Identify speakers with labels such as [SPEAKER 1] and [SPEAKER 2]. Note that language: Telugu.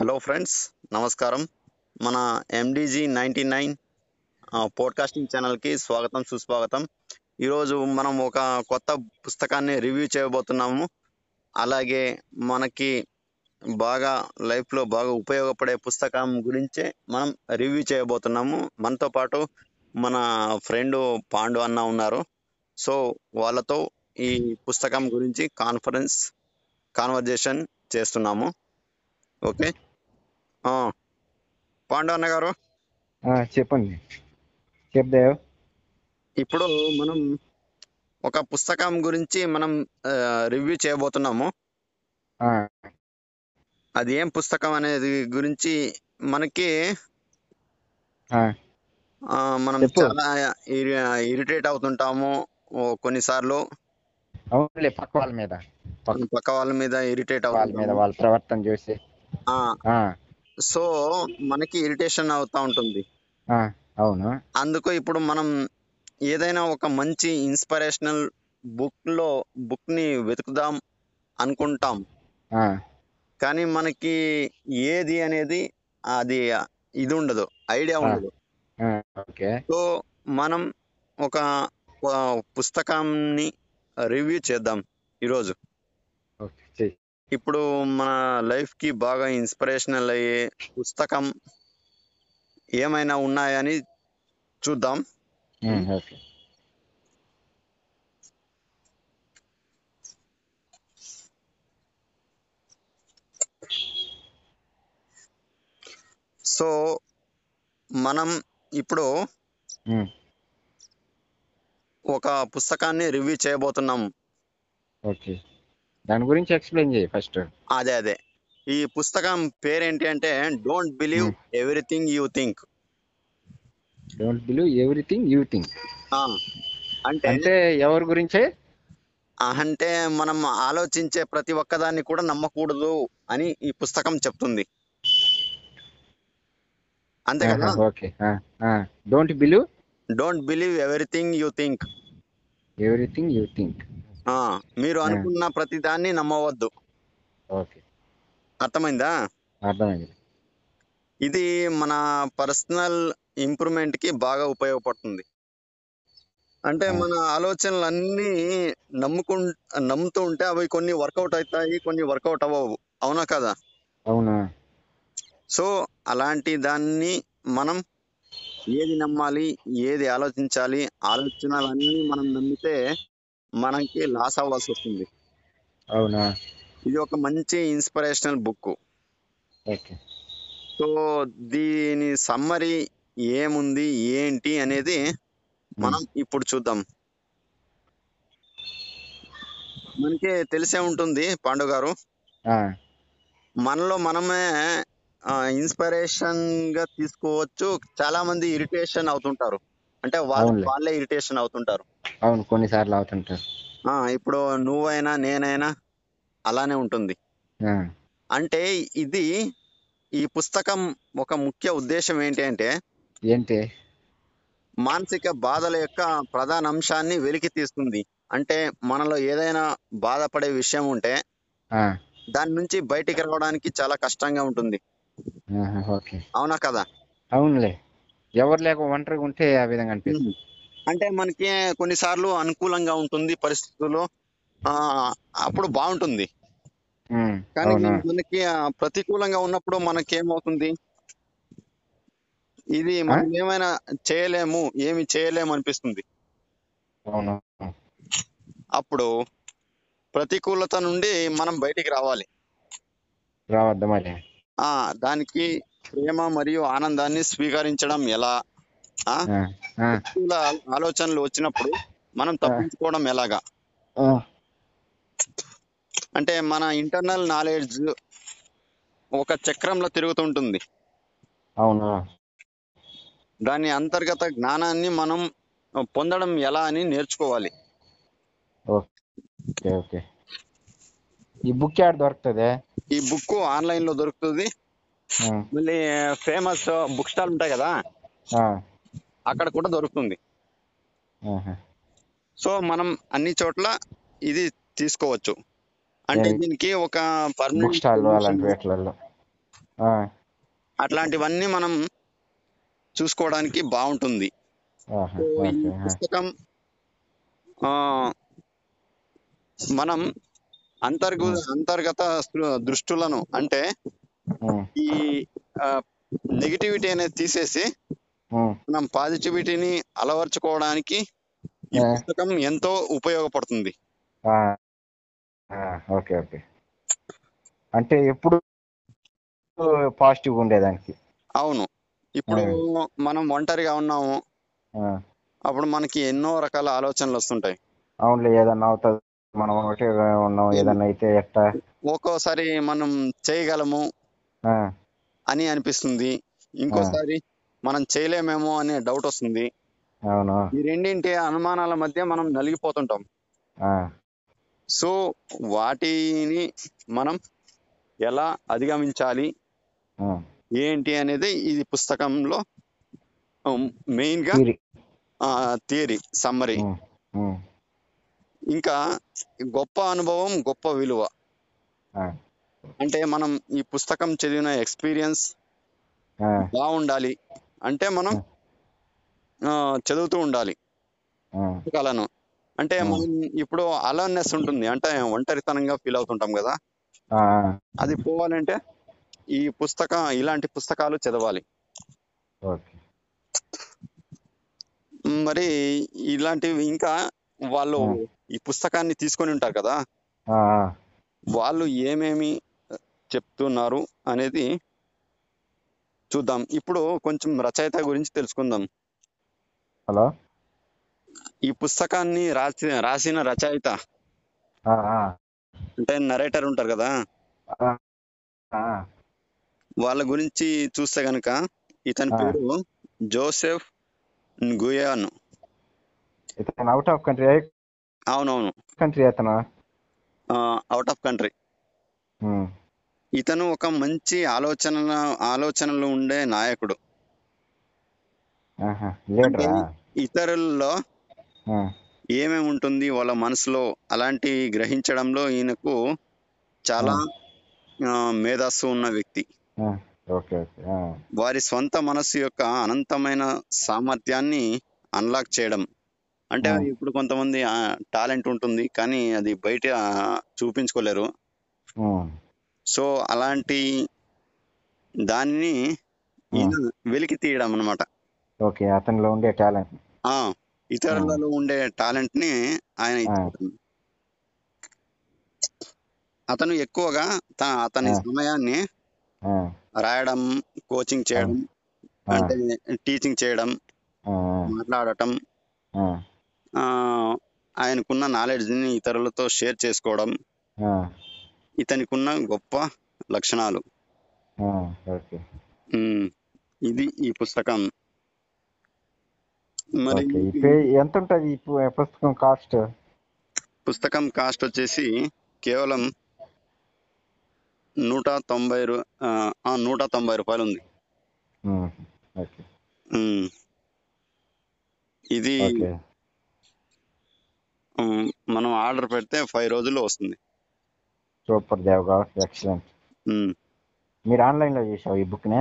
[SPEAKER 1] హలో ఫ్రెండ్స్ నమస్కారం. మన ఎండీజీ నైంటీ నైన్ పోడ్కాస్టింగ్ ఛానల్కి స్వాగతం సుస్వాగతం. ఈరోజు మనం ఒక కొత్త పుస్తకాన్ని రివ్యూ చేయబోతున్నాము. అలాగే మనకి బాగా లైఫ్లో బాగా ఉపయోగపడే పుస్తకం గురించే మనం రివ్యూ చేయబోతున్నాము. మనతో పాటు మన ఫ్రెండ్ పాండు అన్న ఉన్నారు. సో వాళ్ళతో ఈ పుస్తకం గురించి కాన్ఫరెన్స్ కాన్వర్జేషన్ చేస్తున్నాము. ఓకే? పాండు అన్న గారు.
[SPEAKER 2] చెప్పండి. చెప్దావు
[SPEAKER 1] ఇప్పుడు మనం ఒక పుస్తకం గురించి మనం రివ్యూ చేయబోతున్నాము. అది ఏం పుస్తకం అనేది గురించి మనకి మనం. చాలా ఇరిటేట్ అవుతుంటాము కొన్నిసార్లు.
[SPEAKER 2] అవునులే పక్క వాళ్ళ మీద. పక్క
[SPEAKER 1] వాళ్ళ మీద ఇరిటేట్
[SPEAKER 2] వాళ్ళ మీద వాళ్ళ ప్రవర్తన చూసి.
[SPEAKER 1] సో మనకి ఇరిటేషన్ అవుతా ఉంటుంది.
[SPEAKER 2] అవును?
[SPEAKER 1] అందుకు ఇప్పుడు మనం ఏదైనా ఒక మంచి ఇన్స్పిరేషనల్ బుక్లో బుక్ని వెతుకుదాం అనుకుంటాం. కానీ మనకి ఏది అనేది అది ఇది ఉండదు ఐడియా. ఉండదు. సో మనం ఒక పుస్తకాన్ని రివ్యూ చేద్దాం ఈరోజు. ఇప్పుడు మన లైఫ్కి బాగా ఇన్స్పిరేషనల్ అయ్యే పుస్తకం ఏమైనా ఉన్నాయని చూద్దాం.
[SPEAKER 2] ఓకే.
[SPEAKER 1] సో మనం ఇప్పుడు ఒక పుస్తకాన్ని రివ్యూ చేయబోతున్నాం.
[SPEAKER 2] ఓకే. దాని గురించి ఎక్స్ప్లెయిన్ చేయి ఫస్ట్.
[SPEAKER 1] అదే అదే. ఈ పుస్తకం పేరేంటి అంటే don't believe everything you think
[SPEAKER 2] don't believe everything you think
[SPEAKER 1] అంటే
[SPEAKER 2] అంటే ఎవరి గురించే?
[SPEAKER 1] అంటే మనం ఆలోచించే ప్రతి ఒక్కదాన్ని కూడా నమ్మకూడదు అని ఈ పుస్తకం చెప్తుంది. అంతే కదా?
[SPEAKER 2] Okay. Don't believe
[SPEAKER 1] don't believe everything you think
[SPEAKER 2] everything you think
[SPEAKER 1] మీరు
[SPEAKER 2] ఆ.
[SPEAKER 1] అనుకున్న ప్రతి దాన్ని నమ్మవద్దు.
[SPEAKER 2] ఓకే.
[SPEAKER 1] అర్థమైందా?
[SPEAKER 2] అర్థమైంది.
[SPEAKER 1] ఇది మన పర్సనల్ ఇంప్రూవ్మెంట్కి బాగా ఉపయోగపడుతుంది. అంటే
[SPEAKER 2] ఆ.
[SPEAKER 1] మన ఆలోచనలు అన్ని నమ్ముకు నమ్ముతూ ఉంటే అవి కొన్ని వర్కౌట్ అవుతాయి కొన్ని వర్కౌట్ అవ్వవు. అవునా కదా?
[SPEAKER 2] అవునా?
[SPEAKER 1] సో అలాంటి దాన్ని మనం ఏది నమ్మాలి ఏది ఆలోచించాలి ఆలోచనలన్నీ మనం నమ్మితే మనకి లాస్ అవ్వాల్సి వస్తుంది.
[SPEAKER 2] అవునా?
[SPEAKER 1] ఇది ఒక మంచి ఇన్స్పిరేషనల్ బుక్
[SPEAKER 2] ఓకే.
[SPEAKER 1] సో దీని సమ్మరీ ఏముంది ఏంటి అనేది మనం ఇప్పుడు చూద్దాం. మనకి తెలిసే ఉంటుంది పాండు గారు. మనలో మనమే ఇన్స్పిరేషన్గా తీసుకోవచ్చు. చాలా మంది ఇరిటేషన్ అవుతుంటారు. అంటే వాళ్ళు. వాళ్ళే ఇరిటేషన్ అవుతుంటారు.
[SPEAKER 2] అవును కొన్నిసార్లు అవుతుంటారు.
[SPEAKER 1] ఆ ఇప్పుడు నువ్వైనా నేనైనా అలానే ఉంటుంది. అంటే ఇది ఈ పుస్తకం ఒక ముఖ్య ఉద్దేశం ఏంటి అంటే
[SPEAKER 2] ఏంటి?
[SPEAKER 1] మానసిక బాధల యొక్క ప్రధాన అంశాన్ని వెలికి తీస్తుంది. అంటే మనలో ఏదైనా బాధపడే విషయం ఉంటే దాని నుంచి బయటికి రావడానికి చాలా కష్టంగా ఉంటుంది. అవునా కదా?
[SPEAKER 2] అవునులే. ఎవరు లేక ఒంటరిగా ఉంటే ఆ విధంగా అనిపిస్తుంది.
[SPEAKER 1] అంటే మనకి కొన్నిసార్లు అనుకూలంగా ఉంటుంది పరిస్థితులు అప్పుడు బాగుంటుంది. కానీ మనకి ప్రతికూలంగా ఉన్నప్పుడు మనకి ఏమవుతుంది ఇది మనం ఏమైనా చేయలేము ఏమి చేయలేము అనిపిస్తుంది. అప్పుడు ప్రతికూలత నుండి మనం బయటికి రావాలి.
[SPEAKER 2] రావద్దు మరి
[SPEAKER 1] ఆ దానికి ప్రేమ మరియు ఆనందాన్ని స్వీకరించడం ఎలా? ఆలోచనలు వచ్చినప్పుడు మనం తప్పించుకోవడం ఎలాగా? అంటే మన ఇంటర్నల్ నాలెడ్జ్ ఒక చక్రంలో తిరుగుతుంటుంది.
[SPEAKER 2] అవును?
[SPEAKER 1] దాని అంతర్గత జ్ఞానాన్ని మనం పొందడం ఎలా అని నేర్చుకోవాలి.
[SPEAKER 2] Okay okay. ఈ బుక్ దొరుకుతుంది?
[SPEAKER 1] ఈ బుక్ ఆన్లైన్లో దొరుకుతుంది. మళ్ళీ ఫేమస్ బుక్ స్టాల్ ఉంటాయి కదా? అక్కడ కూడా దొరుకుతుంది. సో మనం అన్ని చోట్ల ఇది తీసుకోవచ్చు. అంటే? దీనికి ఒక పర్మనెంట్ అట్లాంటివన్నీ మనం చూసుకోవడానికి బాగుంటుంది. పుస్తకం మనం అంతర్గు అంతర్గత దృష్టులను అంటే ఈ నెగిటివిటీ అనేది తీసేసి మనం పాజిటివిటీని అలవర్చుకోవడానికి ఈ. పుస్తకం ఎంతో ఉపయోగపడుతుంది.
[SPEAKER 2] Okay okay. అంటే ఎప్పుడు పాజిటివ్ ఉండేదానికి
[SPEAKER 1] అవును. ఇప్పుడు మనం ఒంటరిగా ఉన్నాము. అప్పుడు మనకి ఎన్నో రకాల ఆలోచనలు వస్తుంటాయి.
[SPEAKER 2] అవునులే ఏదన్నా అవుతుంది. మనం ఒకటే ఉన్నాం ఏదన్నా అయితే ఎట్టా?
[SPEAKER 1] ఒక్కోసారి మనం చేయగలము. అని అనిపిస్తుంది. ఇంకోసారి మనం చేయలేమేమో అనే డౌట్ వస్తుంది. ఈ రెండింటి అనుమానాల మధ్య మనం నలిగిపోతుంటాం. సో వాటిని మనం ఎలా అధిగమించాలి? ఏంటి అనేది ఈ పుస్తకంలో
[SPEAKER 2] మెయిన్గా
[SPEAKER 1] థియరీ. సమ్మరీ. ఇంకా గొప్ప అనుభవం గొప్ప విలువ. అంటే మనం ఈ పుస్తకం చదివిన ఎక్స్పీరియన్స్ బాగుండాలి. అంటే మనం చదువుతూ ఉండాలి. పుస్తకాలను అంటే మనం ఇప్పుడు అలర్నెస్ ఉంటుంది. అంటే ఒంటరితనంగా ఫీల్ అవుతుంటాం కదా. అది పోవాలంటే ఈ పుస్తకం ఇలాంటి పుస్తకాలు చదవాలి. మరి ఇలాంటివి ఇంకా వాళ్ళు. ఈ పుస్తకాన్ని తీసుకొని ఉంటారు కదా. వాళ్ళు ఏమేమి చెప్తున్నారు అనేది చూద్దాం. ఇప్పుడు కొంచెం రచయిత గురించి తెలుసుకుందాం.
[SPEAKER 2] హలో?
[SPEAKER 1] ఈ పుస్తకాన్ని రాసి రాసిన రచయిత. అంటే నరేటర్ ఉంటారు కదా? వాళ్ళ గురించి చూస్తే గనుక ఇతని. పేరు జోసెఫ్ గుయాన్
[SPEAKER 2] ఇతను అవుట్ ఆఫ్ కంట్రీ
[SPEAKER 1] అవునవును.
[SPEAKER 2] కంట్రీ అతను?
[SPEAKER 1] అవుట్ ఆఫ్ కంట్రీ ఇతను ఒక మంచి ఆలోచన ఆలోచనలు ఉండే నాయకుడు. ఇతరుల్లో ఏమేమి ఉంటుంది? వాళ్ళ మనసులో అలాంటి గ్రహించడంలో ఈయనకు చాలా మేధస్సు ఉన్న వ్యక్తి. వారి స్వంత మనస్సు యొక్క అనంతమైన సామర్థ్యాన్ని అన్లాక్ చేయడం. అంటే. ఇప్పుడు కొంతమంది టాలెంట్ ఉంటుంది కానీ అది బయట చూపించుకోలేరు. సో అలాంటి దాన్ని వెలికి తీయడం అనమాట
[SPEAKER 2] ఓకే అతనిలో ఉండే టాలెంట్.
[SPEAKER 1] ఇతరులలో ఉండే టాలెంట్ని ఆయన. అతను ఎక్కువగా త- అతని. సమయాన్ని రాయడం కోచింగ్ చేయడం అంటే టీచింగ్ చేయడం మాట్లాడటం ఆయనకున్న నాలెడ్జ్ని ఇతరులతో షేర్ చేసుకోవడం
[SPEAKER 2] ఆ,
[SPEAKER 1] ఇతనికున్న గొప్ప లక్షణాలు. ఇది ఈ పుస్తకం. మరి
[SPEAKER 2] ఎంత ఉంటుంది పుస్తకం కాస్ట్?
[SPEAKER 1] పుస్తకం కాస్ట్ వచ్చేసి కేవలం నూట తొంభై నూట తొంభై రూపాయలు ఉంది. ఇది మనం ఆర్డర్ పెడితే ఫైవ్ రోజుల్లో వస్తుంది.
[SPEAKER 2] సూపర్ దేవగా ఎక్సలెంట్
[SPEAKER 1] ఉమ్.
[SPEAKER 2] మీరు ఆన్లైన్లో చేసావు ఈ బుక్ని